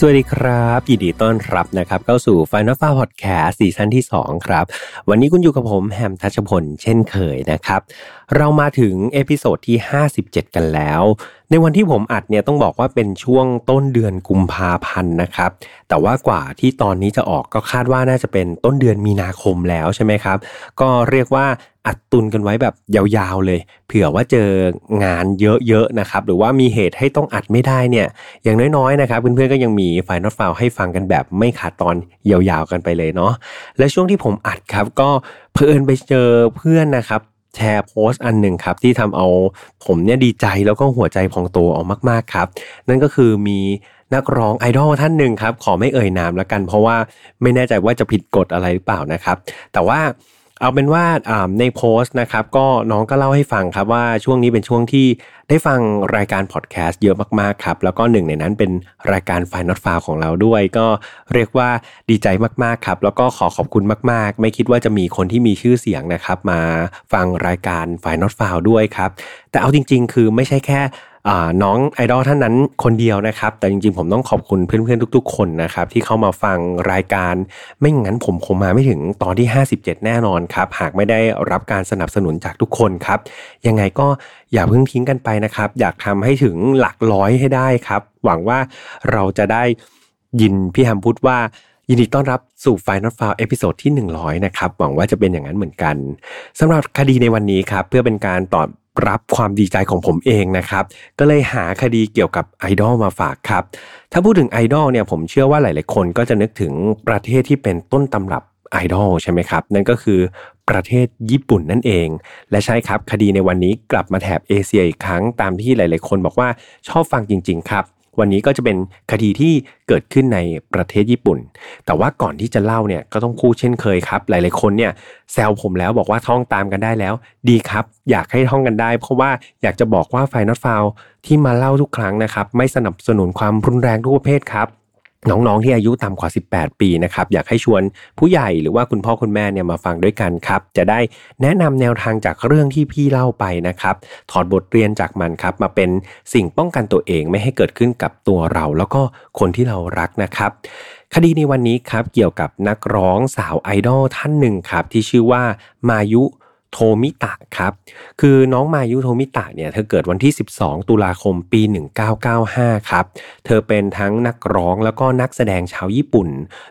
สวัสดีครับ ยินดีต้อนรับนะครับ เข้าสู่ Final f a r Podcast ซีซั่นที่ 2 ครับ วันนี้คุณอยู่กับผมแฮมทัชพลเช่นเคยนะครับ เรามาถึง episode ที่ 57 กันแล้ว ในวันที่ผมอัดเนี่ยต้องบอกว่าเป็นช่วงต้นเดือนกุมภาพันธ์นะครับ แต่ว่ากว่าที่ตอนนี้จะออกก็คาดว่าน่าจะเป็นต้นเดือนมีนาคมแล้วใช่ไหมครับ ก็เรียกว่า อัดตุนกันไว้แบบยาวๆเลย เผื่อว่าเจองานเยอะๆนะครับ หรือว่ามีเหตุให้ต้องอัดไม่ได้เนี่ย อย่างน้อยๆนะครับ เพื่อนๆก็ยังมี File Not Found ให้ฟังกันแบบไม่ขาดตอนยาวๆกันไปเลยเนาะและช่วงที่ผมอัดครับ ก็เพลินไปเจอเพื่อนนะครับแชร์โพสต์อันหนึ่งครับที่ทำเอาผมเนี่ยดีใจแล้วก็หัวใจพองโตออกมากๆครับ นั่นก็คือมีนักร้องไอดอลท่านหนึ่งครับ ขอไม่เอ่ยนามแล้วกัน เพราะว่าไม่แน่ใจว่าจะผิดกฎอะไรหรือเปล่านะครับ แต่ว่า เอาเป็นว่าในโพสต์นะครับก็น้องก็เล่าให้ฟังครับว่าช่วงนี้เป็นช่วงที่ได้ฟังรายการพอดแคสต์เยอะมากๆครับ แล้วก็หนึ่งในนั้นเป็นรายการไฟนอตฟาของเราด้วย ก็เรียกว่าดีใจมากๆครับ แล้วก็ขอขอบคุณมากๆ ไม่คิดว่าจะมีคนที่มีชื่อเสียงนะครับ มาฟังรายการไฟนอตฟาด้วยครับ แต่เอาจริง ๆ คือไม่ใช่แค่ น้องไอดอลท่านนั้นคนเดียวนะครับ แต่จริงๆผมต้องขอบคุณเพื่อนๆทุก ๆ คนนะครับที่เข้ามาฟังรายการ ไม่งั้นผมคงมาไม่ถึงตอนที่ 57 แน่นอนครับหากไม่ได้รับการสนับสนุนจากทุกคนครับ ยังไงก็อย่าเพิ่งทิ้งกันไปนะครับ อยากทำให้ถึงหลักร้อยให้ได้ครับ หวังว่าเราจะได้ยินพี่ฮัมพูดว่ายินดีต้อนรับสู่ Final f i l e เอพิโซดที่ 100 นะครับ หวังว่าจะเป็นอย่างนั้นเหมือนกันสำหรับคดีในวันนี้ครับ เพื่อเป็นการตอบ รับความดีใจของผมเองนะครับ ก็เลยหาคดีเกี่ยวกับไอดอลมาฝากครับ ถ้าพูดถึงไอดอลเนี่ยผมเชื่อว่าหลาย ๆ คนก็จะนึกถึงประเทศที่เป็นต้นตำรับไอดอลใช่ไหมครับ นั่นก็คือประเทศญี่ปุ่นนั่นเอง และใช่ครับ คดีในวันนี้กลับมาแถบเอเชียอีกครั้งตามที่หลาย ๆ คนบอกว่าชอบฟังจริง ๆ ครับ วันนี้ก็จะเป็นคดีที่เกิดขึ้นในประเทศญี่ปุ่น แต่ว่าก่อนที่จะเล่าเนี่ยก็ต้องคู่เช่นเคยครับ หลายๆคนเนี่ยแซวผมแล้วบอกว่าท่องตามกันได้แล้ว ดีครับ อยากให้ท่องกันได้ เพราะว่าอยากจะบอกว่าไฟนอตฟาวที่มาเล่าทุกครั้งนะครับ ไม่สนับสนุนความรุนแรงทุกประเภทครับ น้องๆที่อายุต่ำกว่า 18 ปีนะครับอยากให้ชวนผู้ใหญ่หรือว่าคุณพ่อคุณแม่เนี่ยมาฟังด้วยกันครับ จะได้แนะนำแนวทางจากเรื่องที่พี่เล่าไปนะครับ ถอดบทเรียนจากมันครับ มาเป็นสิ่งป้องกันตัวเองไม่ให้เกิดขึ้นกับตัวเรา แล้วก็คนที่เรารักนะครับ คดีในวันนี้ครับเกี่ยวกับนักร้องสาวไอดอลท่านหนึ่งครับที่ชื่อว่ามายุ โทมิตะครับ คือน้องมายุโทมิตะเนี่ยเธอเกิดวันที่ 12 ตุลาคมปี 1995 ครับ เธอเป็นทั้งนักร้องแล้วก็นักแสดงชาวญี่ปุ่น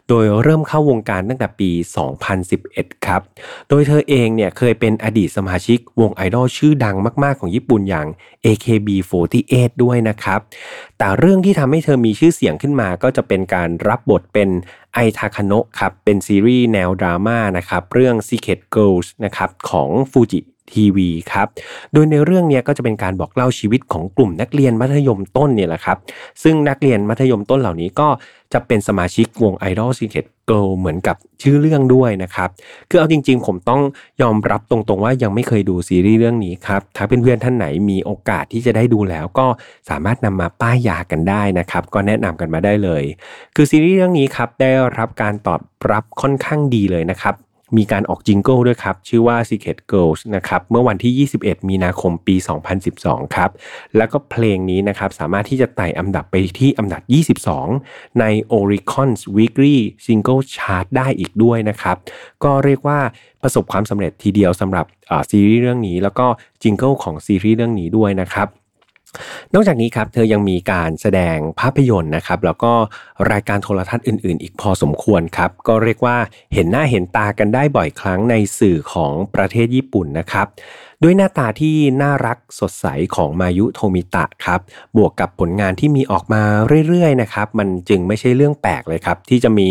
โดยเริ่มเข้าวงการตั้งแต่ปี 2011 ครับ โดยเธอเองเนี่ยเคยเป็นอดีตสมาชิกวงไอดอลชื่อดังมากๆของญี่ปุ่นอย่าง AKB48 ด้วยนะครับ แต่เรื่องที่ทำให้เธอมีชื่อเสียงขึ้นมาก็จะเป็นการรับบทเป็น ไอทาคาโนะครับเป็นซีรีส์แนวดราม่านะครับเรื่อง Secret Girls นะครับของฟูจิ ทีวีครับ โดยในเรื่องนี้ก็จะเป็นการบอกเล่าชีวิตของกลุ่มนักเรียนมัธยมต้นเนี่ยแหละครับ ซึ่งนักเรียนมัธยมต้นเหล่านี้ก็จะเป็นสมาชิกวง Idol Secret Girl เหมือนกับชื่อเรื่องด้วยนะครับ คือเอาจริงๆ ผมต้องยอมรับตรงๆ ว่ายังไม่เคยดูซีรีส์เรื่องนี้ครับ ถ้าเพื่อนๆท่านไหนมีโอกาสที่จะได้ดูแล้วก็สามารถนำมาป้ายยากันได้นะครับ ก็แนะนำกันมาได้เลย คือซีรีส์เรื่องนี้ครับได้รับการตอบรับค่อนข้างดีเลยนะครับ มีการออกจิงเกิลด้วยครับ ชื่อว่า Secret Girls นะครับเมื่อวันที่ 21 มีนาคมปี 2012 ครับ แล้วก็เพลงนี้นะครับ สามารถที่จะไต่อันดับไปที่อันดับ 22 ใน Oricon's Weekly Single Chart ได้อีกด้วยนะครับ ก็เรียกว่าประสบความสำเร็จทีเดียวสำหรับซีรีส์เรื่องนี้ แล้วก็จิงเกิลของซีรีส์เรื่องนี้ด้วยนะครับ นอกจากนี้ครับเธอยังมีการแสดงภาพยนตร์นะครับ แล้วก็รายการโทรทัศน์อื่น ๆ อีกพอสมควรครับ ก็เรียกว่าเห็นหน้าเห็นตากันได้บ่อยครั้งในสื่อของประเทศญี่ปุ่นนะครับด้วยหน้าตาที่น่ารักสดใสของมายุโทมิตะครับ บวกกับผลงานที่มีออกมาเรื่อย ๆ นะครับ มันจึงไม่ใช่เรื่องแปลกเลยครับ ที่จะมี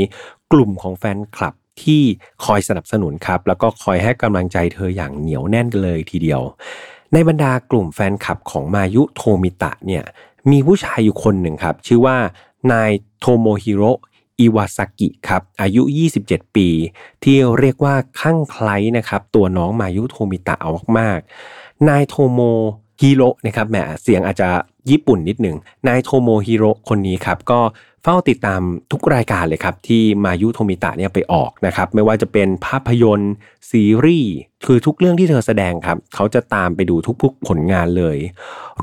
กลุ่มของแฟนคลับที่คอยสนับสนุนครับ แล้วก็คอยให้กำลังใจเธออย่างเหนียวแน่นกันเลยทีเดียว ในบรรดากลุ่มแฟนคลับของมายุโทมิตะเนี่ยมีผู้ชายอยู่คนหนึ่งครับ ชื่อว่านายโทโมฮิโรอิวาซากิครับอายุ 27 ปี ที่เรียกว่าคลั่งไคล้นะครับ ตัวน้องมายุโทมิตะเอามากๆนายโทโมฮิโรนะครับแหมเสียงอาจจะ ญี่ปุ่นนิดหนึ่งนายโทโมฮิโร่คนนี้ครับก็เฝ้าติดตามทุกรายการเลยครับ ที่มายุโทมิตะเนี่ยไปออกนะครับ ไม่ว่าจะเป็นภาพยนตร์ ซีรีส์ คือทุกเรื่องที่เธอแสดงครับ เขาจะตามไปดูทุกๆผลงานเลย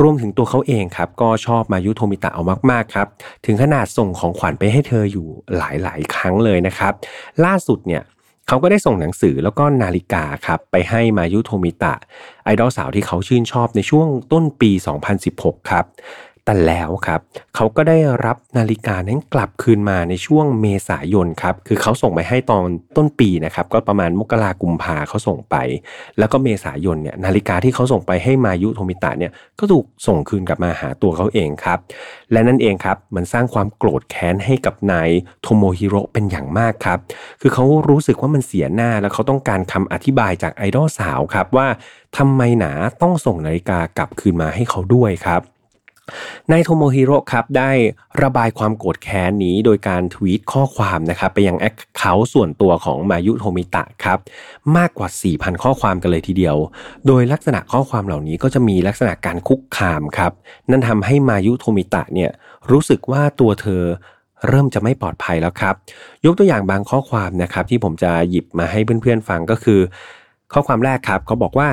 รวมถึงตัวเขาเองครับ ก็ชอบมายุโทมิตะเอามากๆครับ ถึงขนาดส่งของขวัญไปให้เธออยู่หลายๆ ครั้งเลยนะครับ ล่าสุดเนี่ย เขาก็ได้ส่งหนังสือแล้วก็นาฬิกาครับไปให้มายุโทมิตะ ไอดอลสาวที่เขาชื่นชอบในช่วงต้นปี 2016 ครับ แต่แล้วครับเขาก็ได้รับนาฬิกานั้นกลับคืนมาในช่วงเมษายนครับคือเขาส่งไปให้ตอนต้นปีนะครับก็ประมาณมกรากุมภาเขาส่งไป แล้วก็เมษายนเนี่ยนาฬิกาที่เขาส่งไปให้มายุโทมิตะเนี่ยก็ถูกส่งคืนกลับมาหาตัวเขาเองครับและนั่นเองครับมันสร้างความโกรธแค้นให้กับนายโทโมฮิโร่เป็นอย่างมากครับคือเขารู้สึกว่ามันเสียหน้าแล้วเขาต้องการคำอธิบายจากไอดอลสาวครับว่าทำไมหนาต้องส่งนาฬิกากลับคืนมาให้เขาด้วยครับ นายโทโมฮิโร่ครับได้ระบายความโกรธแค้นนี้โดยการทวีตข้อความนะครับไปยัง account ส่วนตัวของมายุโทมิตะครับมากกว่า 4,000 ข้อความกันเลยทีเดียว โดยลักษณะข้อความเหล่านี้ก็จะมีลักษณะการคุกคามครับนั่นทำให้มายุโทมิตะเนี่ยรู้สึกว่าตัวเธอเริ่มจะไม่ปลอดภัยแล้วครับ ยกตัวอย่างบางข้อความนะครับที่ผมจะหยิบมาให้เพื่อนๆฟังก็คือ ข้อความแรกครับเขาบอกว่า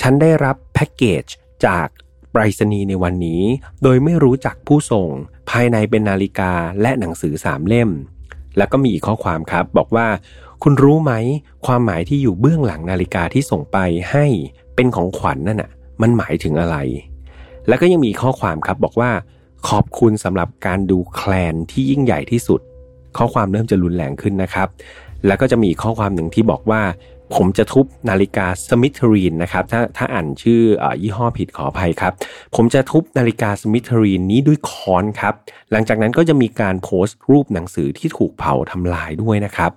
ฉันได้รับแพ็กเกจจาก รษณีย์ในวันนี้ โดยไม่รู้จักผู้ส่ง ภายในเป็นนาฬิกาและหนังสือสามเล่ม แล้วก็มีอีกข้อความครับ บอกว่า คุณรู้ไหม ความหมายที่อยู่เบื้องหลังนาฬิกาที่ส่งไปให้เป็นของขวัญนนั่นน่ะ มันหมายถึงอะไร แล้วก็ยังมีข้อความครับบอกว่า ขอบคุณสำหรับการดูแคลนที่ยิ่งใหญ่ที่สุด ข้อความเริ่มจะรุนแรงขึ้นนะครับ แล้วก็จะมีข้อความหนึ่งที่บอกว่า ผมจะทุบนาฬิกาสมิธรีนนะครับถ้าถ้าอ่านชื่ออยี่ห้อผิดขออภัยครับ ผมจะทุบนาฬิกาสมิธรีนนี้ด้วยค้อนครับ หลังจากนั้นก็จะมีการโพสต์รูปหนังสือที่ถูกเผาทำลายด้วยนะครับ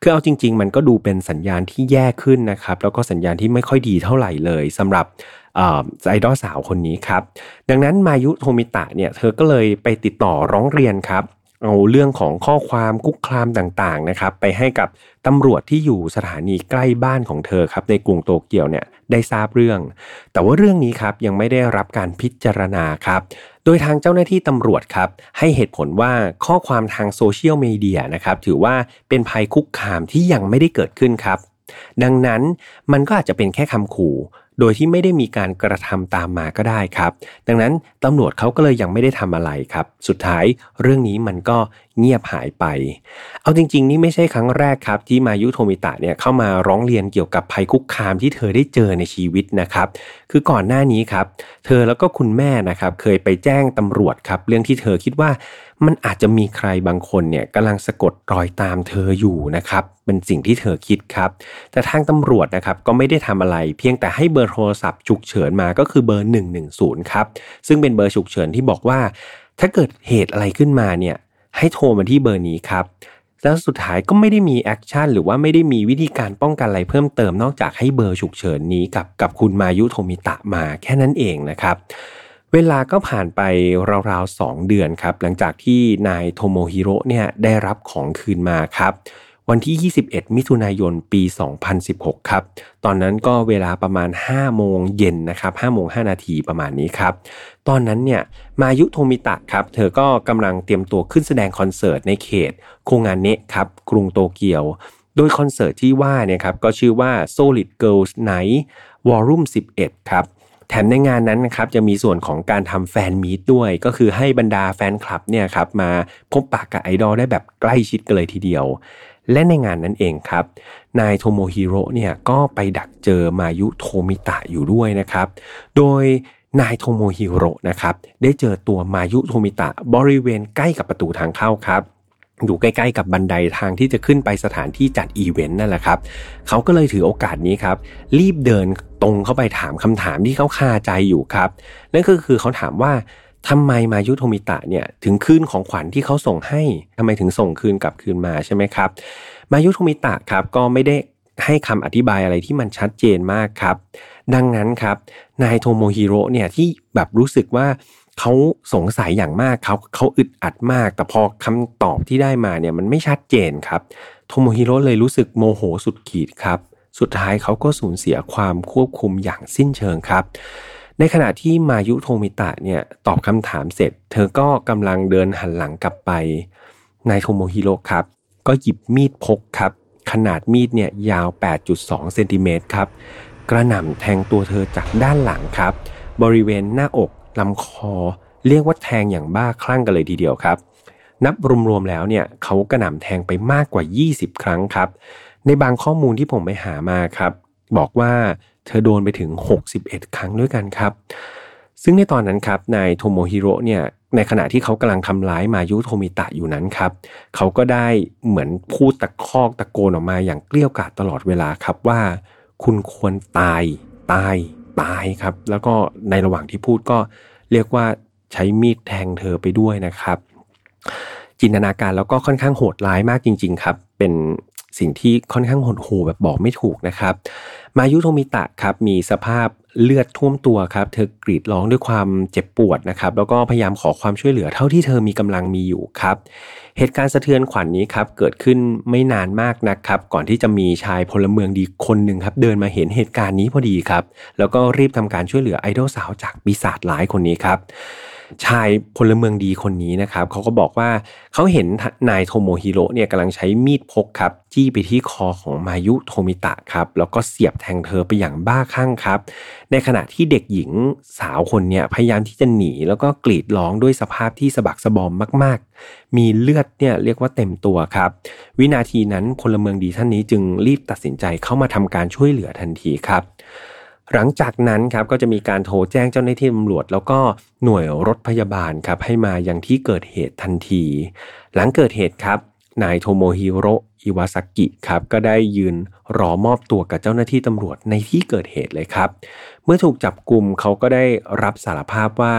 คือเอาจริง ๆ มันก็ดูเป็นสัญญาณที่แย่ขึ้นนะครับ แล้วก็สัญญาณที่ไม่ค่อยดีเท่าไหร่เลยสำหรับไอดอลสาวคนนี้ครับ ดังนั้นมายุโทมิตะเนี่ยเธอก็เลยไปติดต่อร้องเรียนครับ เอาเรื่องของข้อความคุกคามต่างๆนะครับไปให้กับตำรวจที่อยู่สถานีใกล้บ้านของเธอครับในกรุงโตเกียวเนี่ยได้ทราบเรื่อง แต่ว่าเรื่องนี้ครับยังไม่ได้รับการพิจารณาครับ โดยทางเจ้าหน้าที่ตำรวจครับให้เหตุผลว่าข้อความทางโซเชียลมีเดียนะครับถือว่าเป็นภัยคุกคามที่ยังไม่ได้เกิดขึ้นครับดังนั้นมันก็อาจจะเป็นแค่คำขู่ โดยที่ไม่ได้มีการกระทำตามมาก็ได้ครับ ดังนั้นตำรวจเขาก็เลยยังไม่ได้ทำอะไรครับ สุดท้ายเรื่องนี้มันก็ เงียบหายไป เอาจริง ๆ นี่ไม่ใช่ครั้งแรกครับที่มายุโทมิตะเนี่ยเข้ามาร้องเรียนเกี่ยวกับภัยคุกคามที่เธอได้เจอในชีวิตนะครับ คือก่อนหน้านี้ครับ เธอแล้วก็คุณแม่นะครับเคยไปแจ้งตำรวจครับเรื่องที่เธอคิดว่ามันอาจจะมีใครบางคนเนี่ยกำลังสะกดรอยตามเธออยู่นะครับเป็นสิ่งที่เธอคิดครับ แต่ทางตำรวจนะครับก็ไม่ได้ทำอะไร เพียงแต่ให้เบอร์โทรศัพท์ฉุกเฉินมาก็คือเบอร์ 110 ครับ ซึ่งเป็นเบอร์ฉุกเฉินที่บอกว่า ถ้าเกิดเหตุอะไรขึ้นมาเนี่ย ให้โทรมาที่เบอร์นี้ครับแล้วสุดท้ายก็ไม่ได้มี action หรือว่าไม่ได้มีวิธีการป้องกันอะไรเพิ่มเติมนอกจากให้เบอร์ฉุกเฉินนี้กับกับคุณมายุโทมิตะมาแค่นั้นเองนะครับ เวลาก็ผ่านไปราวๆสองเดือนครับ หลังจากที่นายโทโมฮิโร่เนี่ยได้รับของคืนมาครับ วันที่ 21 มิถุนายน ปี 2016 ครับ ตอนนั้นก็เวลาประมาณ 5 โมงเย็นนะครับ5โมง 5 นาทีประมาณนี้ครับ ตอนนั้นเนี่ยมายุโทมิตะครับ เธอก็กำลังเตรียมตัวขึ้นแสดงคอนเสิร์ตในเขตโคงาเนอินะครับ กรุงโตเกียว โดยคอนเสิร์ตที่ว่าเนี่ยครับ ก็ชื่อว่า Solid Girls Night Volume 11 ครับแถมในงานนั้นนะครับจะมีส่วนของการทำ fan meet ด้วย ก็คือให้บรรดาแฟนคลับเนี่ยครับมาพบปะกับไอดอลได้แบบใกล้ชิดกันเลยทีเดียว และในงานนั้นเองครับ นายโทโมฮิโร่เนี่ยก็ไปดักเจอมายุโทมิตะอยู่ด้วยนะครับ โดยนายโทโมฮิโร่นะครับได้เจอตัวมายุโทมิตะบริเวณใกล้กับประตูทางเข้าครับอยู่ใกล้ๆกับบันไดทางที่จะขึ้นไปสถานที่จัดอีเวนต์นั่นแหละครับ เขาก็เลยถือโอกาสนี้ครับ รีบเดินตรงเข้าไปถามคำถามที่เขาคาใจอยู่ครับ นั่นก็คือเขาถามว่า ทำไมมายุโทมิตะเนี่ยถึงคืนของขวัญที่เขาส่งให้ทำไมถึงส่งคืนกลับคืนมาใช่ไหมครับ มายุโทมิตะครับก็ไม่ได้ให้คำอธิบายอะไรที่มันชัดเจนมากครับ ดังนั้นครับนายโทโมฮิโร่เนี่ยที่แบบรู้สึกว่าเขาสงสัยอย่างมากเขาเขาอึดอัดมาก แต่พอคำตอบที่ได้มาเนี่ยมันไม่ชัดเจนครับโทโมฮิโร่เลยรู้สึกโมโหสุดขีดครับ สุดท้ายเขาก็สูญเสียความควบคุมอย่างสิ้นเชิงครับ ในขณะที่มายุโทมิตะเนี่ยตอบคำถามเสร็จ เธอก็กำลังเดินหันหลังกลับไป นายโทโมฮิโร่ครับ ก็หยิบมีดพกครับ ขนาดมีดเนี่ยยาว 8.2 เซนติเมตรครับ กระหน่ำแทงตัวเธอจากด้านหลังครับ บริเวณหน้าอกลำคอ เรียกว่าแทงอย่างบ้าคลั่งกันเลยทีเดียวครับ นับรวมๆแล้วเนี่ยเขากระหน่ำแทงไปมากกว่า 20 ครั้งครับ ในบางข้อมูลที่ผมไปหามาครับ บอกว่า เธอโดนไปถึง 61 ครั้งด้วยกันครับ ซึ่งในตอนนั้นครับนายโทโมฮิโร่เนี่ยในขณะที่เขากำลังทำร้ายมายุโทมิตะอยู่นั้นครับเขาก็ได้เหมือนพูดตะคอกตะโกนออกมาอย่างเกลี้ยกล่อมตลอดเวลาครับว่า คุณควรตาย ตาย ตายครับ แล้วก็ในระหว่างที่พูดก็เรียกว่าใช้มีดแทงเธอไปด้วยนะครับ จินตนาการแล้วก็ค่อนข้างโหดร้ายมากจริง ๆ ครับ เป็น สิ่งที่ค่อนข้างโหดหูแบบบอกไม่ถูกนะครับ มายุโทมิตะครับมีสภาพเลือดท่วมตัวครับ เธอกรีดร้องด้วยความเจ็บปวดนะครับ แล้วก็พยายามขอความช่วยเหลือเท่าที่เธอมีกำลังมีอยู่ครับ เหตุการณ์สะเทือนขวัญนนี้ครับ เกิดขึ้นไม่นานมากนะครับ ก่อนที่จะมีชายพลเมืองดีคนหนึ่งครับ เดินมาเห็นเหตุการณ์นี้พอดีครับ แล้วก็รีบทำการช่วยเหลือไอดอลสาวจากปีศาจร้ายคนนี้ครับ ชายพลเมืองดีคนนี้นะครับเขาก็บอกว่าเขาเห็นนายโทโมฮิโร่เนี่ยกำลังใช้มีดพกครับจี้ไปที่คอของมายุโทมิตะครับแล้วก็เสียบแทงเธอไปอย่างบ้าคลั่งครับ ในขณะที่เด็กหญิงสาวคนเนี่ยพยายามที่จะหนีแล้วก็กรีดร้องด้วยสภาพที่สะบักสะบอมมาก ๆ มีเลือดเนี่ยเรียกว่าเต็มตัวครับ วินาทีนั้นพลเมืองดีท่านนี้จึงรีบตัดสินใจเข้ามาทำการช่วยเหลือทันทีครับ หลังจากนั้นครับก็จะมีการโทรแจ้งเจ้าหน้าที่ตำรวจ แล้วก็หน่วยรถพยาบาลครับให้มายังที่เกิดเหตุทันที หลังเกิดเหตุครับนายโทโมฮิโรอิวาซากิครับก็ได้ยืนรอมอบตัวกับเจ้าหน้าที่ตำรวจในที่เกิดเหตุเลยครับ เมื่อถูกจับกลุ่มเขาก็ได้รับสารภาพว่า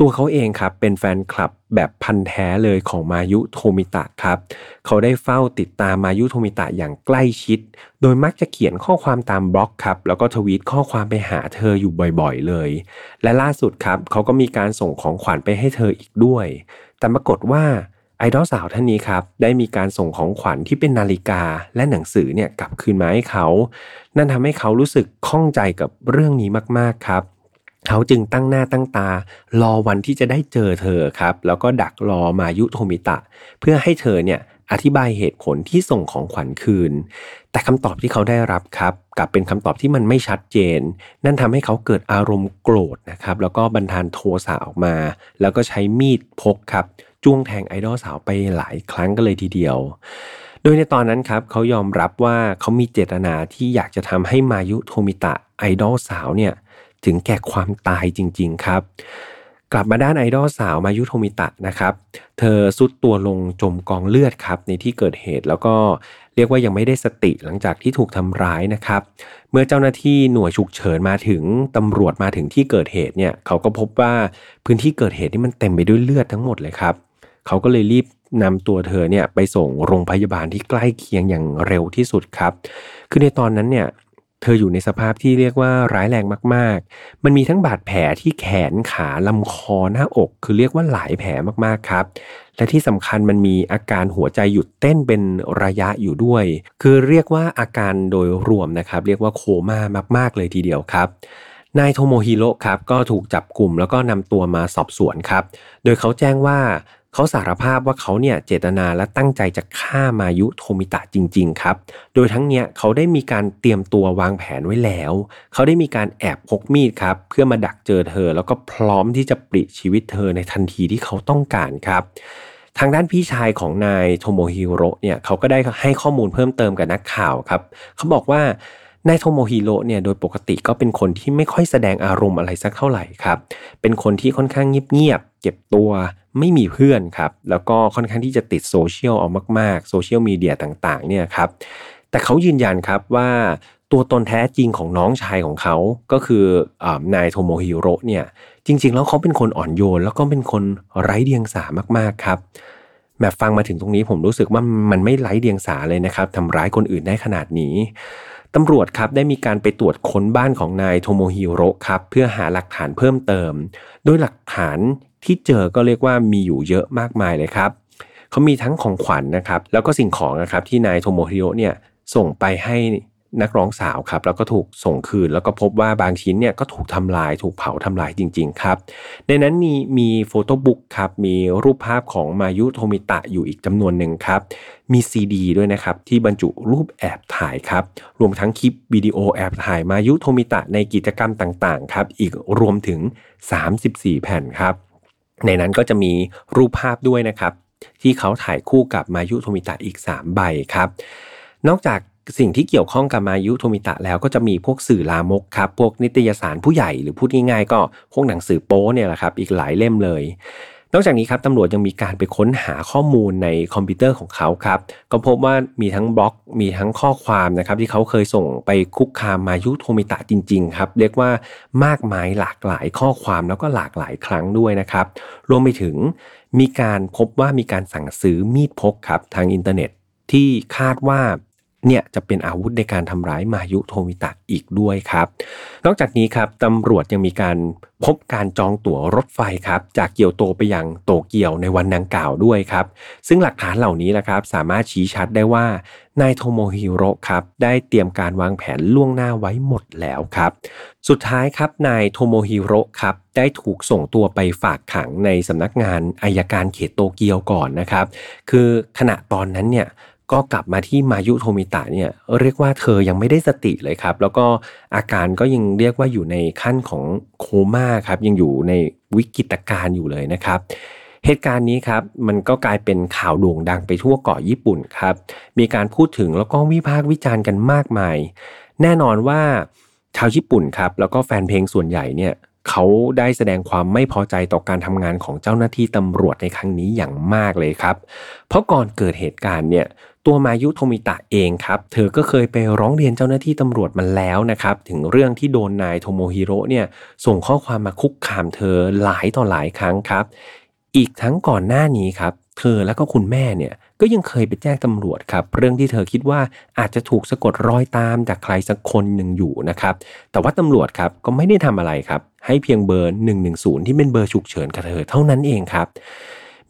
ตัวเขาเองครับเป็นแฟนคลับแบบพันแท้เลยของมายุโทมิตะครับ เขาได้เฝ้าติดตามมายุโทมิตะอย่างใกล้ชิด โดยมักจะเขียนข้อความตามบล็อกครับ แล้วก็ทวีตข้อความไปหาเธออยู่บ่อยๆเลย และล่าสุดครับเขาก็มีการส่งของขวัญไปให้เธออีกด้วย แต่ปรากฏว่าไอดอลสาวท่านนี้ครับได้มีการส่งของขวัญที่เป็นนาฬิกาและหนังสือเนี่ยกลับคืนมาให้เขา นั่นทำให้เขารู้สึกข้องใจกับเรื่องนี้มากๆครับ เขาจึงตั้งหน้าตั้งตา รอวันที่จะได้เจอเธอครับ แล้วก็ดักรอมายุโทมิตะ เพื่อให้เธอเนี่ยอธิบายเหตุผลที่ส่งของขวัญคืน แต่คำตอบที่เขาได้รับครับกลับเป็นคำตอบที่มันไม่ชัดเจน นั่นทำให้เขาเกิดอารมณ์โกรธนะครับ แล้วก็บันทานโทสะออกมา แล้วก็ใช้มีดพกครับจ้วงแทงไอดอลสาวไปหลายครั้งกันเลยทีเดียว โดยในตอนนั้นครับเขายอมรับว่าเขามีเจตนาที่อยากจะทำให้มายุโทมิตะไอดอลสาวเนี่ย ถึงแก่ความตายจริง ๆ ครับกลับมาด้านไอดอลสาวมายุโทมิตะนะครับ เธอสุดตัวลงจมกองเลือดครับในที่เกิดเหตุแล้วก็เรียกว่ายังไม่ได้สติหลังจากที่ถูกทำร้ายนะครับ เมื่อเจ้าหน้าที่หน่วยฉุกเฉินมาถึงตำรวจมาถึงที่เกิดเหตุเนี่ยเขาก็พบว่าพื้นที่เกิดเหตุนี่มันเต็มไปด้วยเลือดทั้งหมดเลยครับ เขาก็เลยรีบนำตัวเธอเนี่ยไปส่งโรงพยาบาลที่ใกล้เคียงอย่างเร็วที่สุดครับ คือในตอนนั้นเนี่ย เธออยู่ในสภาพที่เรียกว่าร้ายแรงมาก ๆ มันมีทั้งบาดแผลที่แขนขาลำคอหน้าอก คือเรียกว่าหลายแผลมากๆครับ และที่สำคัญมันมีอาการหัวใจหยุดเต้นเป็นระยะอยู่ด้วย คือเรียกว่าอาการโดยรวมนะครับ เรียกว่าโคม่ามาก ๆ เลยทีเดียวครับนายโทโมฮิโร่ครับก็ถูกจับกลุ่มแล้วก็นำตัวมาสอบสวนครับ โดยเขาแจ้งว่า เขาสารภาพว่าเขาเนี่ยเจตนาและตั้งใจจะฆ่ามายุโทมิตะจริง ๆ ครับ โดยทั้งเนี้ยเขาได้มีการเตรียมตัววางแผนไว้แล้ว เขาได้มีการแอบพกมีดครับ เพื่อมาดักเจอเธอ แล้วก็พร้อมที่จะปลิดชีวิตเธอในทันทีที่เขาต้องการครับทางด้านพี่ชายของนายโทโมฮิโร่เนี่ยเขาก็ได้ให้ข้อมูลเพิ่มเติมกับนักข่าวครับเขาบอกว่านายโทโมฮิโร่เนี่ยโดยปกติก็เป็นคนที่ไม่ค่อยแสดงอารมณ์อะไรสักเท่าไหร่ครับเป็นคนที่ค่อนข้างเงียบ เก็บตัวไม่มีเพื่อนครับ แล้วก็ค่อนข้างที่จะติดโซเชียลเอามาก ๆ โซเชียลมีเดียต่างๆเนี่ยครับ แต่เขายืนยันครับว่าตัวตนแท้จริงของน้องชายของเขาก็คือนายโทโมฮิโร่เนี่ย จริง ๆ แล้วเขาเป็นคนอ่อนโยน แล้วก็เป็นคนไร้เดียงสามากๆครับแบบฟังมาถึงตรงนี้ผมรู้สึกว่ามันไม่ไร้เดียงสาเลยนะครับทำร้ายคนอื่นได้ขนาดนี้ตำรวจครับได้มีการไปตรวจค้นบ้านของนายโทโมฮิโร่ครับเพื่อหาหลักฐานเพิ่มเติม โดยหลักฐาน ที่เจอก็เรียกว่ามีอยู่เยอะมากมายเลยครับเขามีทั้งของขวัญนะครับ แล้วก็สิ่งของนะครับที่นายโทโมฮิโร่เนี่ยส่งไปให้นักร้องสาวครับแล้วก็ถูกส่งคืน แล้วก็พบว่าบางชิ้นเนี่ยก็ถูกทำลายถูกเผาทำลายจริง ๆ ครับ ในนั้นมีมี photobook ครับมีรูปภาพของมายุโทมิตะอยู่อีกจำนวนหนึ่งครับ มีซีดีด้วยนะครับ ที่บรรจุรูปแอบถ่ายครับ รวมทั้งคลิปวิดีโอแอบถ่ายมายุโทมิตะในกิจกรรมต่างๆครับอีกรวมถึง 34 แผ่นครับ ในนั้นก็จะมีรูปภาพด้วยนะครับ ที่เขาถ่ายคู่กับมายุโทมิตะอีก 3 ใบครับ นอกจากสิ่งที่เกี่ยวข้องกับมายุโทมิตะแล้วก็จะมีพวกสื่อลามกครับ พวกนิตยสารผู้ใหญ่หรือพูดง่ายๆก็พวกหนังสือโป๊เนี่ยแหละครับ อีกหลายเล่มเลย นอกจากนี้ครับตำรวจยังมีการไปค้นหาข้อมูลในคอมพิวเตอร์ของเขาครับ ก็พบว่ามีทั้งบล็อกมีทั้งข้อความนะครับที่เขาเคยส่งไปคุกคามมายุโทมิตะจริงๆครับเรียกว่ามากมายหลากหลายข้อความแล้วก็หลากหลายครั้งด้วยนะครับ รวมไปถึงมีการพบว่ามีการสั่งซื้อมีดพกครับทางอินเทอร์เน็ตที่คาดว่า เนี่ยจะเป็นอาวุธในการทำร้ายมายุโทมิตะอีกด้วยครับ นอกจากนี้ครับตำรวจยังมีการพบการจองตั๋วรถไฟครับจากเกียวโตไปยังโตเกียวในวันดังกล่าวด้วยครับ ซึ่งหลักฐานเหล่านี้นะครับสามารถชี้ชัดได้ว่านายโทโมฮิโร่ครับได้เตรียมการวางแผนล่วงหน้าไว้หมดแล้วครับ สุดท้ายครับนายโทโมฮิโร่ครับได้ถูกส่งตัวไปฝากขังในสำนักงานอายการเขตโตเกียวก่อนนะครับ คือขณะตอนนั้นเนี่ย ก็กลับมาที่มายุโทมิตะเนี่ยเรียกว่าเธอยังไม่ได้สติเลยครับ แล้วก็อาการก็ยังเรียกว่าอยู่ในขั้นของโคม่าครับยังอยู่ในวิกฤตการณ์อยู่เลยนะครับ เหตุการณ์นี้ครับมันก็กลายเป็นข่าวโด่งดังไปทั่วเกาะญี่ปุ่นครับ มีการพูดถึงแล้วก็วิพากษ์วิจารณ์กันมากมาย แน่นอนว่าชาวญี่ปุ่นครับแล้วก็แฟนเพลงส่วนใหญ่เนี่ยเขาได้แสดงความไม่พอใจต่อการทำงานของเจ้าหน้าที่ตำรวจในครั้งนี้อย่างมากเลยครับ เพราะก่อนเกิดเหตุการณ์เนี่ย ตัวมายุโทมิตะเองครับ เธอก็เคยไปร้องเรียนเจ้าหน้าที่ตำรวจมาแล้วนะครับ ถึงเรื่องที่โดนนายโทโมฮิโร่เนี่ยส่งข้อความมาคุกคามเธอหลายต่อหลายครั้งครับ อีกทั้งก่อนหน้านี้ครับ เธอและก็คุณแม่เนี่ยก็ยังเคยไปแจ้งตำรวจครับ เรื่องที่เธอคิดว่าอาจจะถูกสะกดรอยตามจากใครสักคนหนึ่งอยู่นะครับ แต่ว่าตำรวจครับก็ไม่ได้ทำอะไรครับ ให้เพียงเบอร์ 110 ที่เป็นเบอร์ฉุกเฉินกับเธอเท่านั้นเองครับ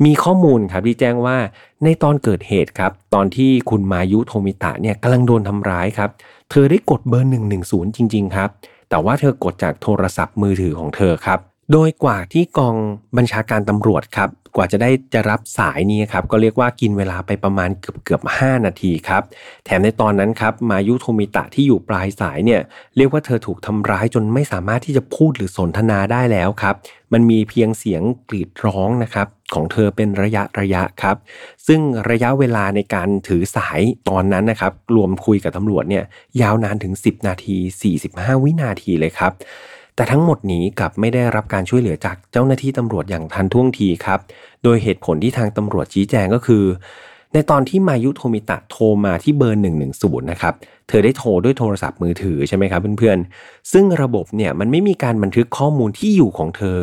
มีข้อมูลครับที่แจ้งว่าในตอนเกิดเหตุครับตอนที่คุณมายุโทมิตะเนี่ยกำลังโดนทำร้ายครับเธอได้กดเบอร์ 110 จริง ๆ ครับ แต่ว่าเธอกดจากโทรศัพท์มือถือของเธอครับ โดยกว่าที่กองบัญชาการตำรวจครับ กว่าจะได้จะรับสายนี้ครับก็เรียกว่ากินเวลาไปประมาณเกือบเกือบห้านาทีครับแถมในตอนนั้นครับมายุโทมิตะที่อยู่ปลายสายเนี่ยเรียกว่าเธอถูกทำร้ายจนไม่สามารถที่จะพูดหรือสนทนาได้แล้วครับ มันมีเพียงเสียงกรีดร้องนะครับของเธอเป็นระยะระยะครับ ซึ่งระยะเวลาในการถือสายตอนนั้นนะครับรวมคุยกับตำรวจเนี่ยยาวนานถึง 10 นาที 45 วินาทีเลยครับ แต่ทั้งหมดนี้กลับไม่ได้รับการช่วยเหลือจากเจ้าหน้าที่ตำรวจอย่างทันท่วงทีครับ โดยเหตุผลที่ทางตำรวจชี้แจงก็คือ ในตอนที่มายุโทมิตะโทรมาที่เบอร์ 110 นะครับ เธอได้โทรด้วยโทรศัพท์มือถือใช่ไหมครับเพื่อนๆ ซึ่งระบบเนี่ยมันไม่มีการบันทึกข้อมูลที่อยู่ของเธอ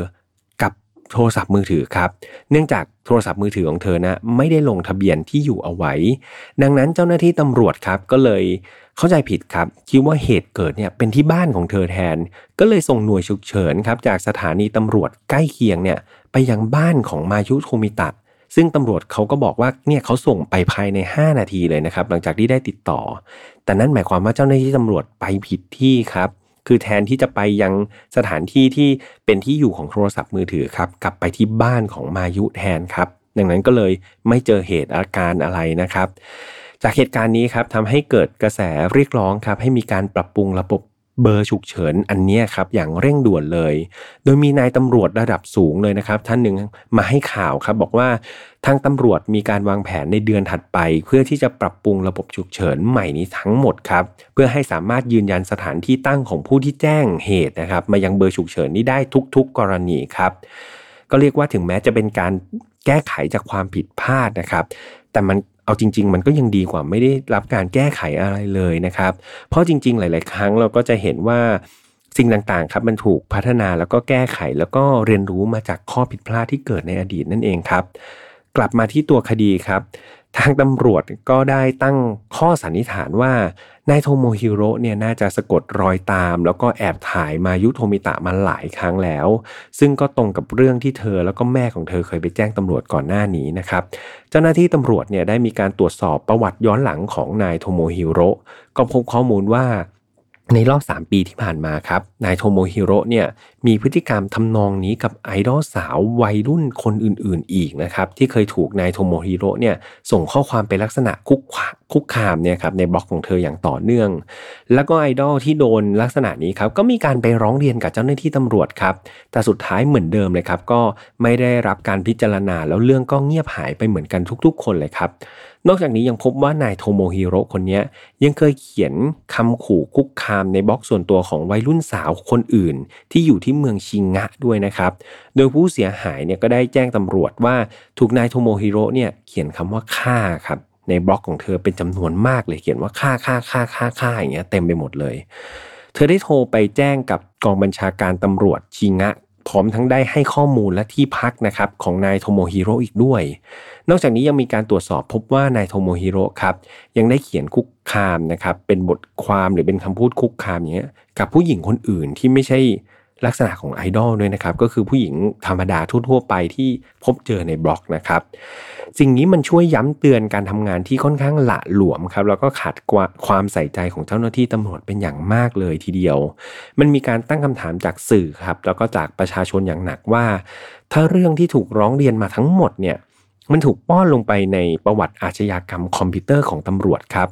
กับโทรศัพท์มือถือครับ เนื่องจากโทรศัพท์มือถือของเธอนะไม่ได้ลงทะเบียนที่อยู่เอาไว้ ดังนั้นเจ้าหน้าที่ตำรวจครับก็เลย เข้าใจผิดครับคิดว่าเหตุเกิดเนี่ยเป็นที่บ้านของเธอแทน ก็เลยส่งหน่วยฉุกเฉินครับจากสถานีตำรวจใกล้เคียงเนี่ยไปยังบ้านของมายุโทมิตะ ซึ่งตำรวจเขาก็บอกว่าเนี่ยเขาส่งไปภายใน 5 นาทีเลยนะครับหลังจากที่ได้ติดต่อ แต่นั่นหมายความว่าเจ้าหน้าที่ตำรวจไปผิดที่ครับคือแทนที่จะไปยังสถานที่ที่เป็นที่อยู่ของโทรศัพท์มือถือครับกลับไปที่บ้านของมายุแทนครับ ดังนั้นก็เลยไม่เจอเหตุอาการอะไรนะครับ จากเหตุการณ์นี้ครับทำให้เกิดกระแสเรียกร้องครับให้มีการปรับปรุงระบบเบอร์ฉุกเฉินอันนี้ครับอย่างเร่งด่วนเลย โดยมีนายตำรวจระดับสูงเลยนะครับ ท่านหนึ่งมาให้ข่าวครับบอกว่าทางตำรวจมีการวางแผนในเดือนถัดไป เพื่อที่จะปรับปรุงระบบฉุกเฉินใหม่นี้ทั้งหมดครับเพื่อให้สามารถยืนยันสถานที่ตั้งของผู้ที่แจ้งเหตุนะครับ มายังเบอร์ฉุกเฉินนี้ได้ทุก ๆ กรณีครับ ก็เรียกว่าถึงแม้จะเป็นการแก้ไขจากความผิดพลาดนะครับ แต่มัน เอาจริง ๆ มันก็ยังดีกว่าไม่ได้รับการแก้ไขอะไรเลยนะครับ เพราะจริง ๆ หลาย ๆ ครั้งเราก็จะเห็นว่าสิ่งต่างๆครับมันถูกพัฒนาแล้วก็แก้ไขแล้วก็เรียนรู้มาจากข้อผิดพลาดที่เกิดในอดีตนั่นเองครับ กลับมาที่ตัวคดีครับทางตำรวจก็ได้ตั้งข้อสันนิษฐานว่านายโทโมฮิโร่เนี่ยน่าจะสะกดรอยตาม แล้วก็แอบถ่ายมายุโทมิตะมาหลายครั้งแล้ว ซึ่งก็ตรงกับเรื่องที่เธอแล้วก็แม่ของเธอเคยไปแจ้งตำรวจก่อนหน้านี้นะครับ เจ้าหน้าที่ตำรวจเนี่ยได้มีการตรวจสอบประวัติย้อนหลังของนายโทโมฮิโร่ก็พบข้อมูลว่า ในรอบ 3 ปีที่ผ่านมาครับ นายโทโมฮิโร่เนี่ยมีพฤติกรรมทำนองนี้กับไอดอลสาววัยรุ่นคนอื่นๆอีกนะครับที่เคยถูกนายโทโมฮิโร่เนี่ยส่งข้อความเป็นลักษณะคุกคุกคามเนี่ยครับในบล็อกของเธออย่างต่อเนื่อง แล้วก็ไอดอลที่โดนลักษณะนี้ครับก็มีการไปร้องเรียนกับเจ้าหน้าที่ตำรวจครับแต่สุดท้ายเหมือนเดิมเลยครับก็ไม่ได้รับการพิจารณาแล้วเรื่องก็เงียบหายไปเหมือนกันทุก ๆ คนเลยครับ นอกจากนี้ยังพบว่านายโทโมฮิโร่คนนี้ยังเคยเขียนคำขู่คุกคามในบล็อกส่วนตัวของวัยรุ่นสาวคนอื่น ที่อยู่ที่เมืองชิงงะด้วยนะครับ โดยผู้เสียหายเนี่ยก็ได้แจ้งตำรวจว่าถูกนายโทโมฮิโร่เนี่ยเขียนคำว่าฆ่าครับในบล็อกของเธอเป็นจำนวนมากเลยเขียนว่าฆ่าฆ่าฆ่าฆ่าฆ่าอย่างเงี้ยเต็มไปหมดเลย เธอได้โทรไปแจ้งกับกองบัญชาการตำรวจชิงะ พร้อมทั้งได้ให้ข้อมูลและที่พักนะครับของนายโทโมฮิโร่อีกด้วย นอกจากนี้ยังมีการตรวจสอบพบว่านายโทโมฮิโร่ครับยังได้เขียนคุกคามนะครับเป็นบทความหรือเป็นคำพูดคุกคามอย่างเงี้ยกับผู้หญิงคนอื่นที่ไม่ใช่ ลักษณะของไอดอลด้วยนะครับ ก็คือผู้หญิงธรรมดาทั่วๆไปที่พบเจอในบล็อกนะครับ สิ่งนี้มันช่วยย้ำเตือนการทำงานที่ค่อนข้างหละหลวมครับ แล้วก็ขาดความใส่ใจของเจ้าหน้าที่ตำรวจเป็นอย่างมากเลยทีเดียว มันมีการตั้งคำถามจากสื่อครับ แล้วก็จากประชาชนอย่างหนักว่า ถ้าเรื่องที่ถูกร้องเรียนมาทั้งหมดเนี่ยมันถูกป้อนลงไปในประวัติอาชญากรรมคอมพิวเตอร์ของตำรวจครับ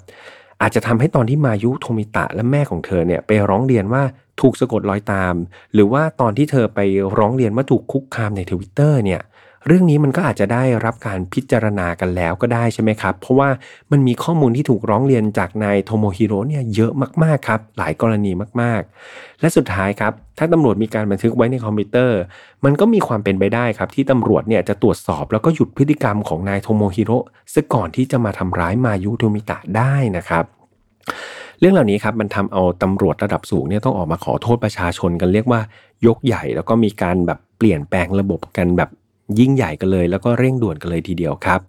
อาจจะทำให้ตอนที่มายุโทมิตะและแม่ของเธอเนี่ยไปร้องเรียนว่าถูกสะกดรอยตาม หรือว่าตอนที่เธอไปร้องเรียนว่าถูกคุกคามในทวิตเตอร์เนี่ย เรื่องนี้มันก็อาจจะได้รับการพิจารณากันแล้วก็ได้ใช่ไหมครับ เพราะว่ามันมีข้อมูลที่ถูกร้องเรียนจากนายโทโมฮิโร่เนี่ยเยอะมากๆครับ หลายกรณีมากๆ และสุดท้ายครับ ถ้าตำรวจมีการบันทึกไว้ในคอมพิวเตอร์ มันก็มีความเป็นไปได้ครับ ที่ตำรวจเนี่ยจะตรวจสอบแล้วก็หยุดพฤติกรรมของนายโทโมฮิโร่ซะก่อนที่จะมาทำร้ายมายุโทมิตะได้นะครับเรื่องเหล่านี้ครับมันทำเอาตำรวจระดับสูงเนี่ยต้องออกมาขอโทษประชาชนกันเรียกว่ายกใหญ่แล้วก็มีการแบบเปลี่ยนแปลงระบบกันแบบ ยิ่งใหญ่กันเลย แล้วก็เร่งด่วนกันเลยทีเดียวครับ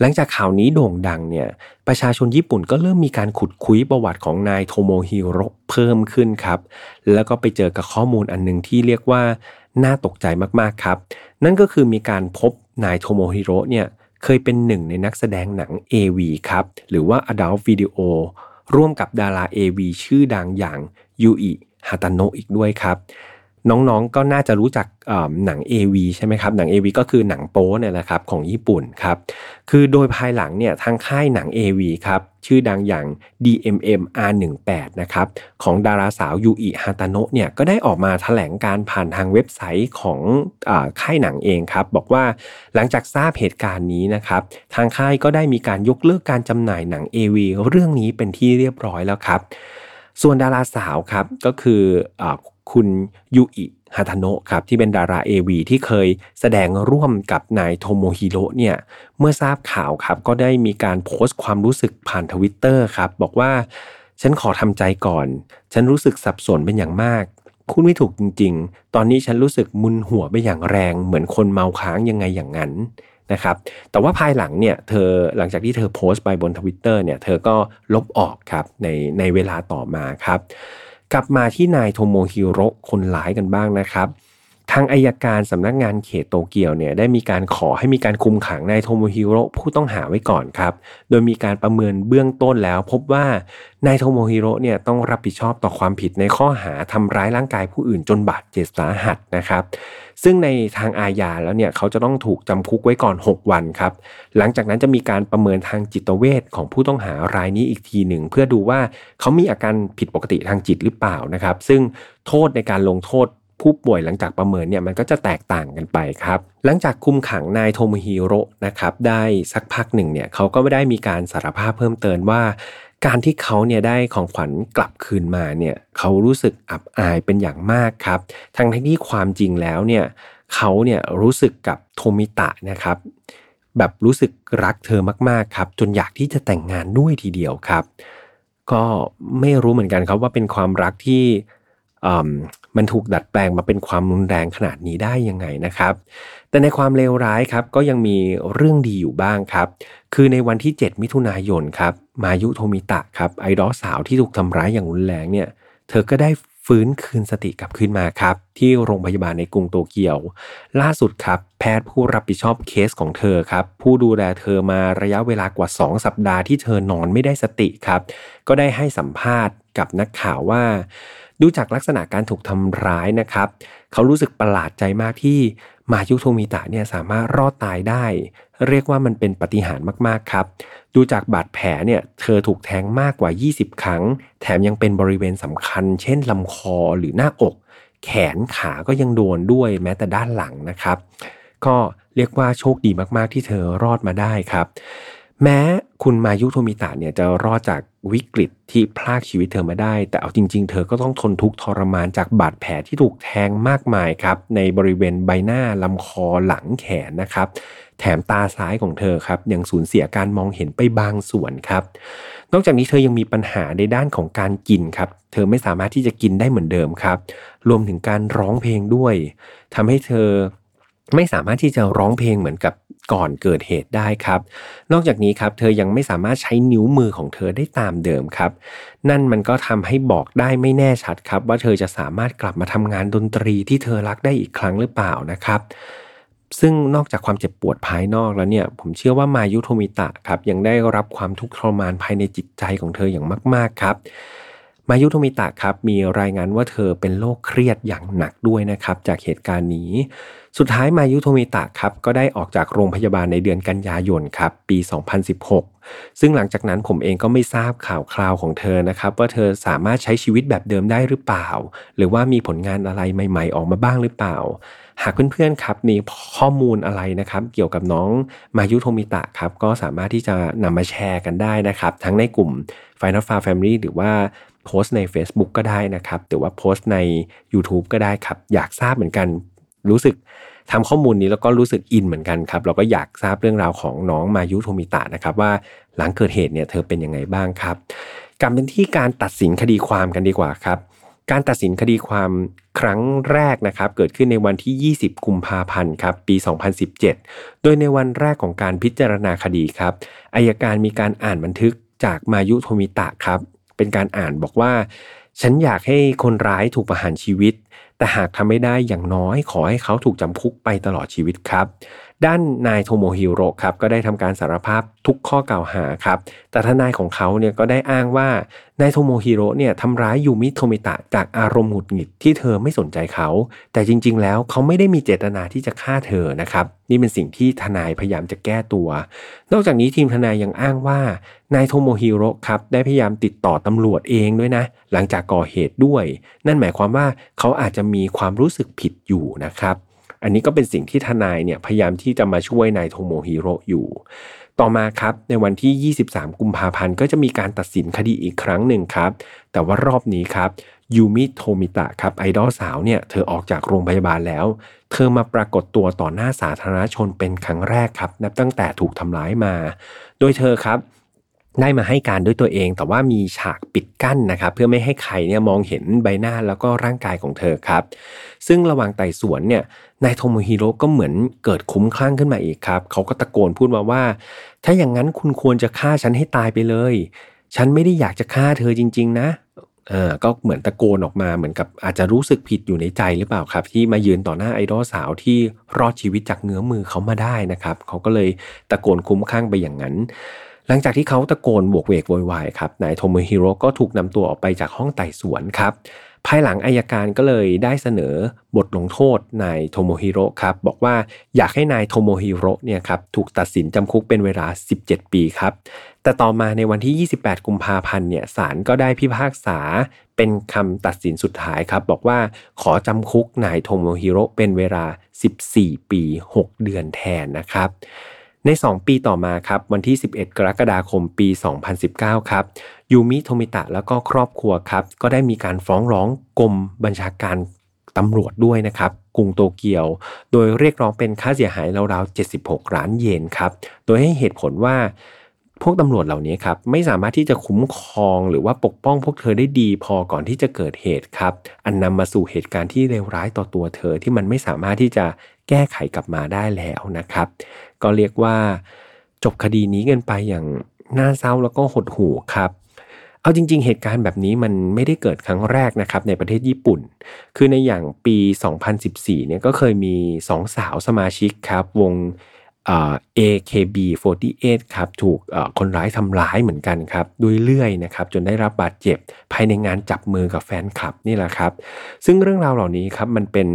หลังจากข่าวนี้โด่งดังเนี่ยประชาชนญี่ปุ่นก็เริ่มมีการขุดคุยประวัติของนายโทโมฮิโรเพิ่มขึ้นครับ แล้วก็ไปเจอกับข้อมูลอันหนึ่งที่เรียกว่าน่าตกใจมากๆครับ นั่นก็คือมีการพบนายโทโมฮิโรเนี่ยเคยเป็นหนึ่งในนักแสดงหนัง AV ครับ หรือว่า Adult Video ร่วมกับดารา AV ชื่อดังอย่างยูอิฮาตาโนะอีกด้วยครับ น้องๆก็น่าจะรู้จักหนัง AV ใช่ไหมครับหนัง AV ก็คือหนังโป๊เนี่ยแหละครับของญี่ปุ่นครับคือโดยภายหลังเนี่ยทางค่ายหนัง AV ครับชื่อดังอย่าง DMM R18 นะครับของดาราสาวยูอิฮาตาโนะเนี่ยก็ได้ออกมาแถลงการณ์ผ่านทางเว็บไซต์ของค่ายหนังเองครับบอกว่าหลังจากทราบเหตุการณ์นี้นะครับทางค่ายก็ได้มีการยกเลิกการจำหน่ายหนัง AV เรื่องนี้เป็นที่เรียบร้อยแล้วครับส่วนดาราสาวครับก็คือ คุณยูอิฮาทาโนะครับที่เป็นดารา AV ที่เคยแสดงร่วมกับนายโทโมฮิโร่เนี่ยเมื่อทราบข่าวครับก็ได้มีการโพสต์ความรู้สึกผ่านทวิตเตอร์ครับบอกว่าฉันขอทำใจก่อน ฉันรู้สึกสับสนเป็นอย่างมากพูดไม่ถูกจริง ๆ ตอนนี้ฉันรู้สึกมึนหัวไปอย่างแรง เหมือนคนเมาค้างยังไงอย่างนั้นนะครับ แต่ว่าภายหลังเนี่ยเธอหลังจากที่เธอโพสต์ไปบนทวิตเตอร์เนี่ยเธอก็ลบออกครับในในเวลาต่อมาครับ กลับมาที่นายโทโมฮิโรคนร้ายกันบ้างนะครับ ทางอัยการสำนักงานเขตโตเกียวเนี่ยได้มีการขอให้มีการคุมขังนายโทโมฮิโรผู้ต้องหาไว้ก่อนครับ โดยมีการประเมินเบื้องต้นแล้ว พบว่านายโทโมฮิโรเนี่ยต้องรับผิดชอบต่อความผิดในข้อหาทำร้ายร่างกายผู้อื่นจนบาดเจ็บสาหัสนะครับ ซึ่งในทางอาญาแล้วเนี่ยเขาจะต้องถูกจำคุกไว้ก่อน 6 วันครับ หลังจากนั้นจะมีการประเมินทางจิตเวชของผู้ต้องหารายนี้อีกทีหนึ่ง เพื่อดูว่าเขามีอาการผิดปกติทางจิตหรือเปล่านะครับ ซึ่งโทษในการลงโทษผู้ป่วยหลังจากประเมินเนี่ยมันก็จะแตกต่างกันไปครับ หลังจากคุมขังนายโทโมฮิโร่นะครับได้สักพักหนึ่งเนี่ยเขาก็ไม่ได้มีการสารภาพเพิ่มเติมว่า การที่เขาเนี่ยได้ของขวัญกลับคืนมาเนี่ยเขารู้สึกอับอายเป็นอย่างมากครับ ทั้งที่ความจริงแล้วเนี่ยเขาเนี่ยรู้สึกกับโทมิตะนะครับ แบบรู้สึกรักเธอมากๆครับ จนอยากที่จะแต่งงานด้วยทีเดียวครับ ก็ไม่รู้เหมือนกันครับว่าเป็นความรักที่ มันถูกดัดแปลงมาเป็นความรุนแรงขนาดนี้ได้ยังไงนะครับ แต่ในความเลวร้ายครับก็ยังมีเรื่องดีอยู่บ้างครับ คือในวันที่ 7 มิถุนายนครับมายุโทมิตะครับไอดอลสาวที่ถูกทำร้ายอย่างรุนแรงเนี่ยเธอก็ได้ฟื้นคืนสติกลับขึ้นมาครับ ที่โรงพยาบาลในกรุงโตเกียว ล่าสุดครับ แพทย์ผู้รับผิดชอบเคสของเธอครับ ผู้ดูแลเธอมาระยะเวลากว่า 2 สัปดาห์ที่เธอนอนไม่ได้สติครับ ก็ได้ให้สัมภาษณ์กับนักข่าวว่า ดูจากลักษณะการถูกทำร้ายนะครับ เขารู้สึกประหลาดใจมากที่มายุโทมิตะเนี่ยสามารถรอดตายได้ เรียกว่ามันเป็นปฏิหารมากๆครับ ดูจากบาดแผลเนี่ยเธอถูกแทงมากกว่า 20 ครั้ง แถมยังเป็นบริเวณสำคัญ เช่นลำคอหรือหน้าอก แขนขาก็ยังโดนด้วยแม้แต่ด้านหลังนะครับ ก็เรียกว่าโชคดีมากๆที่เธอรอดมาได้ครับ แม้คุณมายุโทมิตะเนี่ยจะรอดจาก วิกฤตที่พลากชีวิตเธอมาได้ แต่เอาจริง ๆ เธอก็ต้องทนทุกข์ทรมานจากบาดแผลที่ถูกแทงมากมายครับ ในบริเวณใบหน้าลำคอหลังแขนนะครับ แถมตาซ้ายของเธอครับยังสูญเสียการมองเห็นไปบางส่วนครับ นอกจากนี้เธอยังมีปัญหาในด้านของการกินครับ เธอไม่สามารถที่จะกินได้เหมือนเดิมครับ รวมถึงการร้องเพลงด้วยทำให้เธอไม่สามารถที่จะร้องเพลงเหมือนกับ ก่อนเกิดเหตุได้ครับ นอกจากนี้ครับเธอยังไม่สามารถใช้นิ้วมือของเธอได้ตามเดิมครับ นั่นมันก็ทำให้บอกได้ไม่แน่ชัดครับ ว่าเธอจะสามารถกลับมาทำงานดนตรีที่เธอรักได้อีกครั้งหรือเปล่านะครับซึ่งนอกจากความเจ็บปวดภายนอกแล้วเนี่ย ผมเชื่อว่ามายุโทมิตะครับยังได้รับความทุกข์ทรมานภายในจิตใจของเธออย่างมาก ๆครับ มายุโทมิตะครับมีรายงานว่าเธอเป็นโรคเครียดอย่างหนักด้วยนะครับ จากเหตุการณ์นี้ สุดท้ายมายุโทมิตะครับก็ได้ออกจากโรงพยาบาลในเดือนกันยายนครับปี 2016 ซึ่งหลังจากนั้นผมเองก็ไม่ทราบข่าวคราวของเธอนะครับว่าเธอสามารถใช้ชีวิตแบบเดิมได้หรือเปล่า หรือว่ามีผลงานอะไรใหม่ ๆ ออกมาบ้างหรือเปล่า หากเพื่อนๆครับมีข้อมูลอะไรนะครับเกี่ยวกับน้องมายุโทมิตะครับก็สามารถที่จะนำมาแชร์กันได้นะครับทั้งในกลุ่ม Final Far Family หรือว่าโพสต์ใน Facebook ก็ได้นะครับหรือว่าโพสต์ใน YouTube ก็ได้ครับ อยากทราบเหมือนกัน รู้สึกทำข้อมูลนี้แล้วก็รู้สึกอินเหมือนกันครับเราก็อยากทราบเรื่องราวของน้องมายุโทมิตะนะครับว่าหลังเกิดเหตุเนี่ยเธอเป็นยังไงบ้างครับกลับเป็นที่การตัดสินคดีความกันดีกว่าครับ การตัดสินคดีความครั้งแรกนะครับ เกิดขึ้นในวันที่ 20 กุมภาพันธ์ครับปี 2017 โดยในวันแรกของการพิจารณาคดีครับอายการมีการอ่านบันทึกจากมายุโทมิตะครับ เป็นการอ่านบอกว่า ฉันอยากให้คนร้ายถูกประหารชีวิต แต่หากทำไม่ได้อย่างน้อยขอให้เขาถูกจำคุกไปตลอดชีวิตครับ ด้านนายโทโมฮิโร่ครับก็ได้ทำการสารภาพทุกข้อกล่าวหาครับ แต่ทนายของเขาเนี่ยก็ได้อ้างว่านายโทโมฮิโร่เนี่ยทำร้ายยูมิโทมิตะจากอารมณ์หงุดหงิดที่เธอไม่สนใจเขา แต่จริง ๆ แล้วเขาไม่ได้มีเจตนาที่จะฆ่าเธอนะครับ นี่เป็นสิ่งที่ทนายพยายามจะแก้ตัว นอกจากนี้ทีมทนายยังอ้างว่านายโทโมฮิโร่ครับได้พยายามติดต่อตำรวจเองด้วยนะ หลังจากก่อเหตุด้วย นั่นหมายความว่าเขาอาจจะมีความรู้สึกผิดอยู่นะครับ อันนี้ก็เป็นสิ่งที่ทนายเนี่ยพยายามที่จะมาช่วยนายโทโมฮิโร่อยู่ ต่อมาครับในวันที่ 23 กุมภาพันธ์ก็จะมีการตัดสินคดีอีกครั้งหนึ่งครับ แต่ว่ารอบนี้ครับยูมิโทมิตะครับไอดอลสาวเนี่ยเธอออกจากโรงพยาบาลแล้ว เธอมาปรากฏตัวต่อหน้าสาธารณชนเป็นครั้งแรกครับ นับตั้งแต่ถูกทำร้ายมา โดยเธอครับได้มาให้การด้วยตัวเอง แต่ว่ามีฉากปิดกั้นนะครับเพื่อไม่ให้ใครเนี่ยมองเห็นใบหน้าแล้วก็ร่างกายของเธอครับ ซึ่งระหว่างไต่สวนเนี่ย นายโทโมฮิโร่ก็เหมือนเกิดคุ้มคลั่งขึ้นมาอีกครับ เขาก็ตะโกนพูดมาว่า ถ้าอย่างนั้นคุณควรจะฆ่าฉันให้ตายไปเลย ฉันไม่ได้อยากจะฆ่าเธอจริง ๆ นะเออก็เหมือนตะโกนออกมาเหมือนกับอาจจะรู้สึกผิดอยู่ในใจหรือเปล่าครับ ที่มายืนต่อหน้าไอดอลสาวที่รอดชีวิตจากเงื้อมมือเขามาได้นะครับ เขาก็เลยตะโกนคุ้มคลั่งไปอย่างนั้น หลังจากที่เขาตะโกนโหวกเหวกโวยวายครับนายโทโมฮิโร่ก็ถูกนำตัวออกไปจากห้องไต่สวนครับภายหลังอัยการก็เลยได้เสนอบทลงโทษนายโทโมฮิโร่ครับบอกว่าอยากให้นายโทโมฮิโร่เนี่ยครับถูกตัดสินจำคุกเป็นเวลา 17 ปีครับ แต่ต่อมาในวันที่ 28 กุมภาพันธ์เนี่ยศาลก็ได้พิพากษาเป็นคำตัดสินสุดท้ายครับ บอกว่าขอจำคุกนายโทโมฮิโร่เป็นเวลา 14 ปี 6 เดือนแทนนะครับ ใน 2 ปีต่อมาครับวันที่ 11 กรกฎาคมปี 2019 ครับยูมิโทมิตะแล้วก็ครอบครัวครับก็ได้มีการฟ้องร้องกรมบัญชาการตำรวจด้วยนะครับ กรุงโตเกียว โดยเรียกร้องเป็นค่าเสียหายราวๆ 76 ล้านเยนครับ โดยให้เหตุผลว่าพวกตำรวจเหล่านี้ครับไม่สามารถที่จะคุ้มครองหรือว่าปกป้องพวกเธอได้ดีพอก่อนที่จะเกิดเหตุครับ อันนำมาสู่เหตุการณ์ที่เลวร้ายต่อตัวเธอที่มันไม่สามารถที่จะ แก้ไขกลับมาได้แล้วนะครับ ก็เรียกว่าจบคดีนี้กันไปอย่างน่าเศร้าแล้วก็หดหู่ครับเอาจริง ๆ เหตุการณ์แบบนี้มันไม่ได้เกิดครั้งแรกนะครับในประเทศญี่ปุ่น คือในอย่างปี 2014 เนี่ยก็เคยมีสองสาวสมาชิกครับ วง AKB48 ครับถูกคนร้ายทำร้ายเหมือนกันครับด้วยเลื่อยนะครับจนได้รับบาดเจ็บ ภายในงานจับมือกับแฟนคลับนี่แหละครับ ซึ่งเรื่องราวเหล่านี้ครับมันเป็น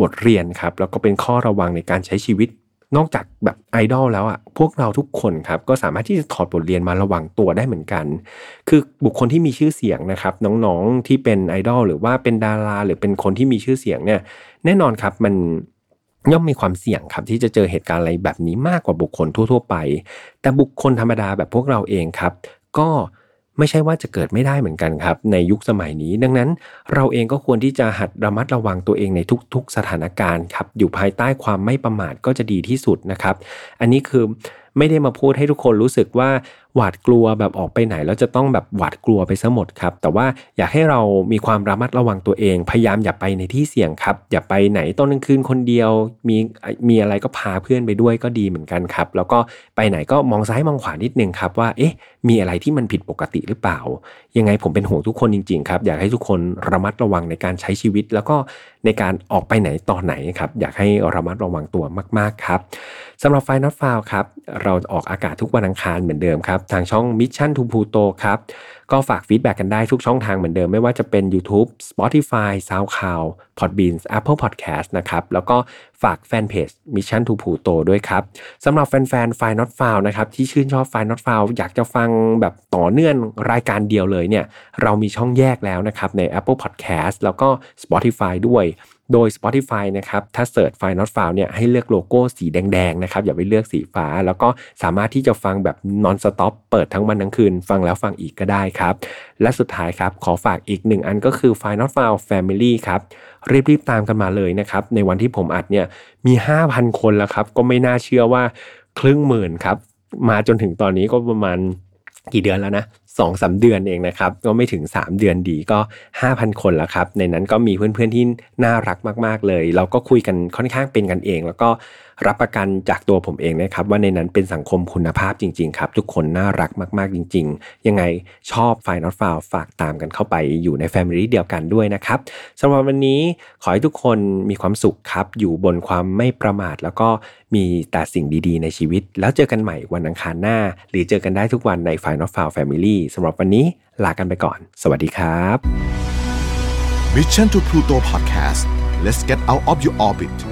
บทเรียนครับแล้วก็เป็นข้อระวังในการใช้ชีวิต นอกจากแบบไอดอลแล้วอะพวกเราทุกคนครับก็สามารถที่จะถอดบทเรียนมาระวังตัวได้เหมือนกัน คือบุคคลที่มีชื่อเสียงนะครับน้องๆที่เป็นไอดอลหรือว่าเป็นดารา หรือเป็นคนที่มีชื่อเสียงเนี่ยแน่นอนครับมัน ย่อมมีความเสี่ยงครับที่จะเจอเหตุการณ์อะไรแบบนี้มากกว่าบุคคลทั่ว ๆ ไป แต่บุคคลธรรมดาแบบพวกเราเองครับ ก็ไม่ใช่ว่าจะเกิดไม่ได้เหมือนกันครับ ในยุคสมัยนี้ ดังนั้นเราเองก็ควรที่จะหัดระมัดระวังตัวเองในทุก ๆ สถานการณ์ครับ อยู่ภายใต้ความไม่ประมาทก็จะดีที่สุดนะครับ อันนี้คือไม่ได้มาพูดให้ทุกคนรู้สึกว่า หวาดกลัวแบบออกไปไหนแล้วจะต้องแบบหวาดกลัวไปซะหมดครับ แต่ว่าอยากให้เรามีความระมัดระวังตัวเอง พยายามอย่าไปในที่เสี่ยงครับ อย่าไปไหนตอนกลางคืนคนเดียว มีมีอะไรก็พาเพื่อนไปด้วยก็ดีเหมือนกันครับ แล้วก็ไปไหนก็มองซ้ายมองขวานิดนึงครับว่าเอ๊ะ มีอะไรที่มันผิดปกติหรือเปล่า ยังไงผมเป็นห่วงทุกคนจริงๆครับอยากให้ทุกคนระมัดระวังในการใช้ชีวิต แล้วก็ในการออกไปไหนตอนไหนครับอยากให้ระมัดระวังตัวมากๆครับสำหรับ File Not Found ครับเราออกอากาศทุกวันอังคารเหมือนเดิมครับทางช่อง Mission to Pluto ครับ ก็ฝาก feedback กันได้ทุกช่องทางเหมือนเดิม ไม่ว่าจะเป็น YouTube Spotify SoundCloud Podbean Apple Podcast นะครับ แล้วก็ฝากแฟนเพจ Mission to Pluto ด้วยครับสำหรับแฟนๆ f i Not f o u นะครับ ที่ชื่นชอบ f i Not f o u อยากจะฟังแบบต่อเนื่องรายการเดียวเลยเนี่ยเรามีช่องแยกแล้วนะครับใน Apple Podcast แล้วก็ Spotify ด้วย โดย Spotify นะครับถ้าเสิร์ชไฟล์ not found เนี่ยให้เลือกโลโก้สีแดงๆนะครับอย่าไปเลือกสีฟ้า แล้วก็สามารถที่จะฟังแบบ non stop เปิดทั้งวันทั้งคืน ฟังแล้วฟังอีกก็ได้ครับ และสุดท้ายครับขอฝากอีกหนึ่งอันก็คือไฟล์ not found family ครับรีบๆตามกันมาเลยนะครับในวันที่ผมอัดเนี่ยมี 5,000 คนแล้วครับก็ไม่น่าเชื่อว่าครึ่งหมื่นครับมาจนถึงตอนนี้ก็ประมาณ กี่เดือนแล้วนะสองสาเดือนเองนะครับก็ไม่ถึง 3 เดือนดีก็ 5,000 คนแล้วครับ ในนั้นก็มีเพื่อนๆที่น่ารักมากๆเลย เราก็คุยกันค่อนข้างเป็นกันเอง แล้วก็ รับประกันจากตัวผมเองนะครับว่าในนั้นเป็นสังคมคุณภาพจริง ๆ ครับ ทุกคนน่ารักมากๆจริง ๆ ยังไงชอบไฟนอตฟาวฝากตามกันเข้าไปอยู่ในแฟมิลี่เดียวกันด้วยนะครับสำหรับวันนี้ขอให้ทุกคนมีความสุขครับ อยู่บนความไม่ประมาท แล้วก็มีแต่สิ่งดีๆ ในชีวิต แล้วเจอกันใหม่วันอังคารหน้า หรือเจอกันได้ทุกวันใน Final f i l e Family สำหรับวันนี้ลากันไปก่อน สวัสดีครับ Mission to Pluto Podcast let's get out of your orbit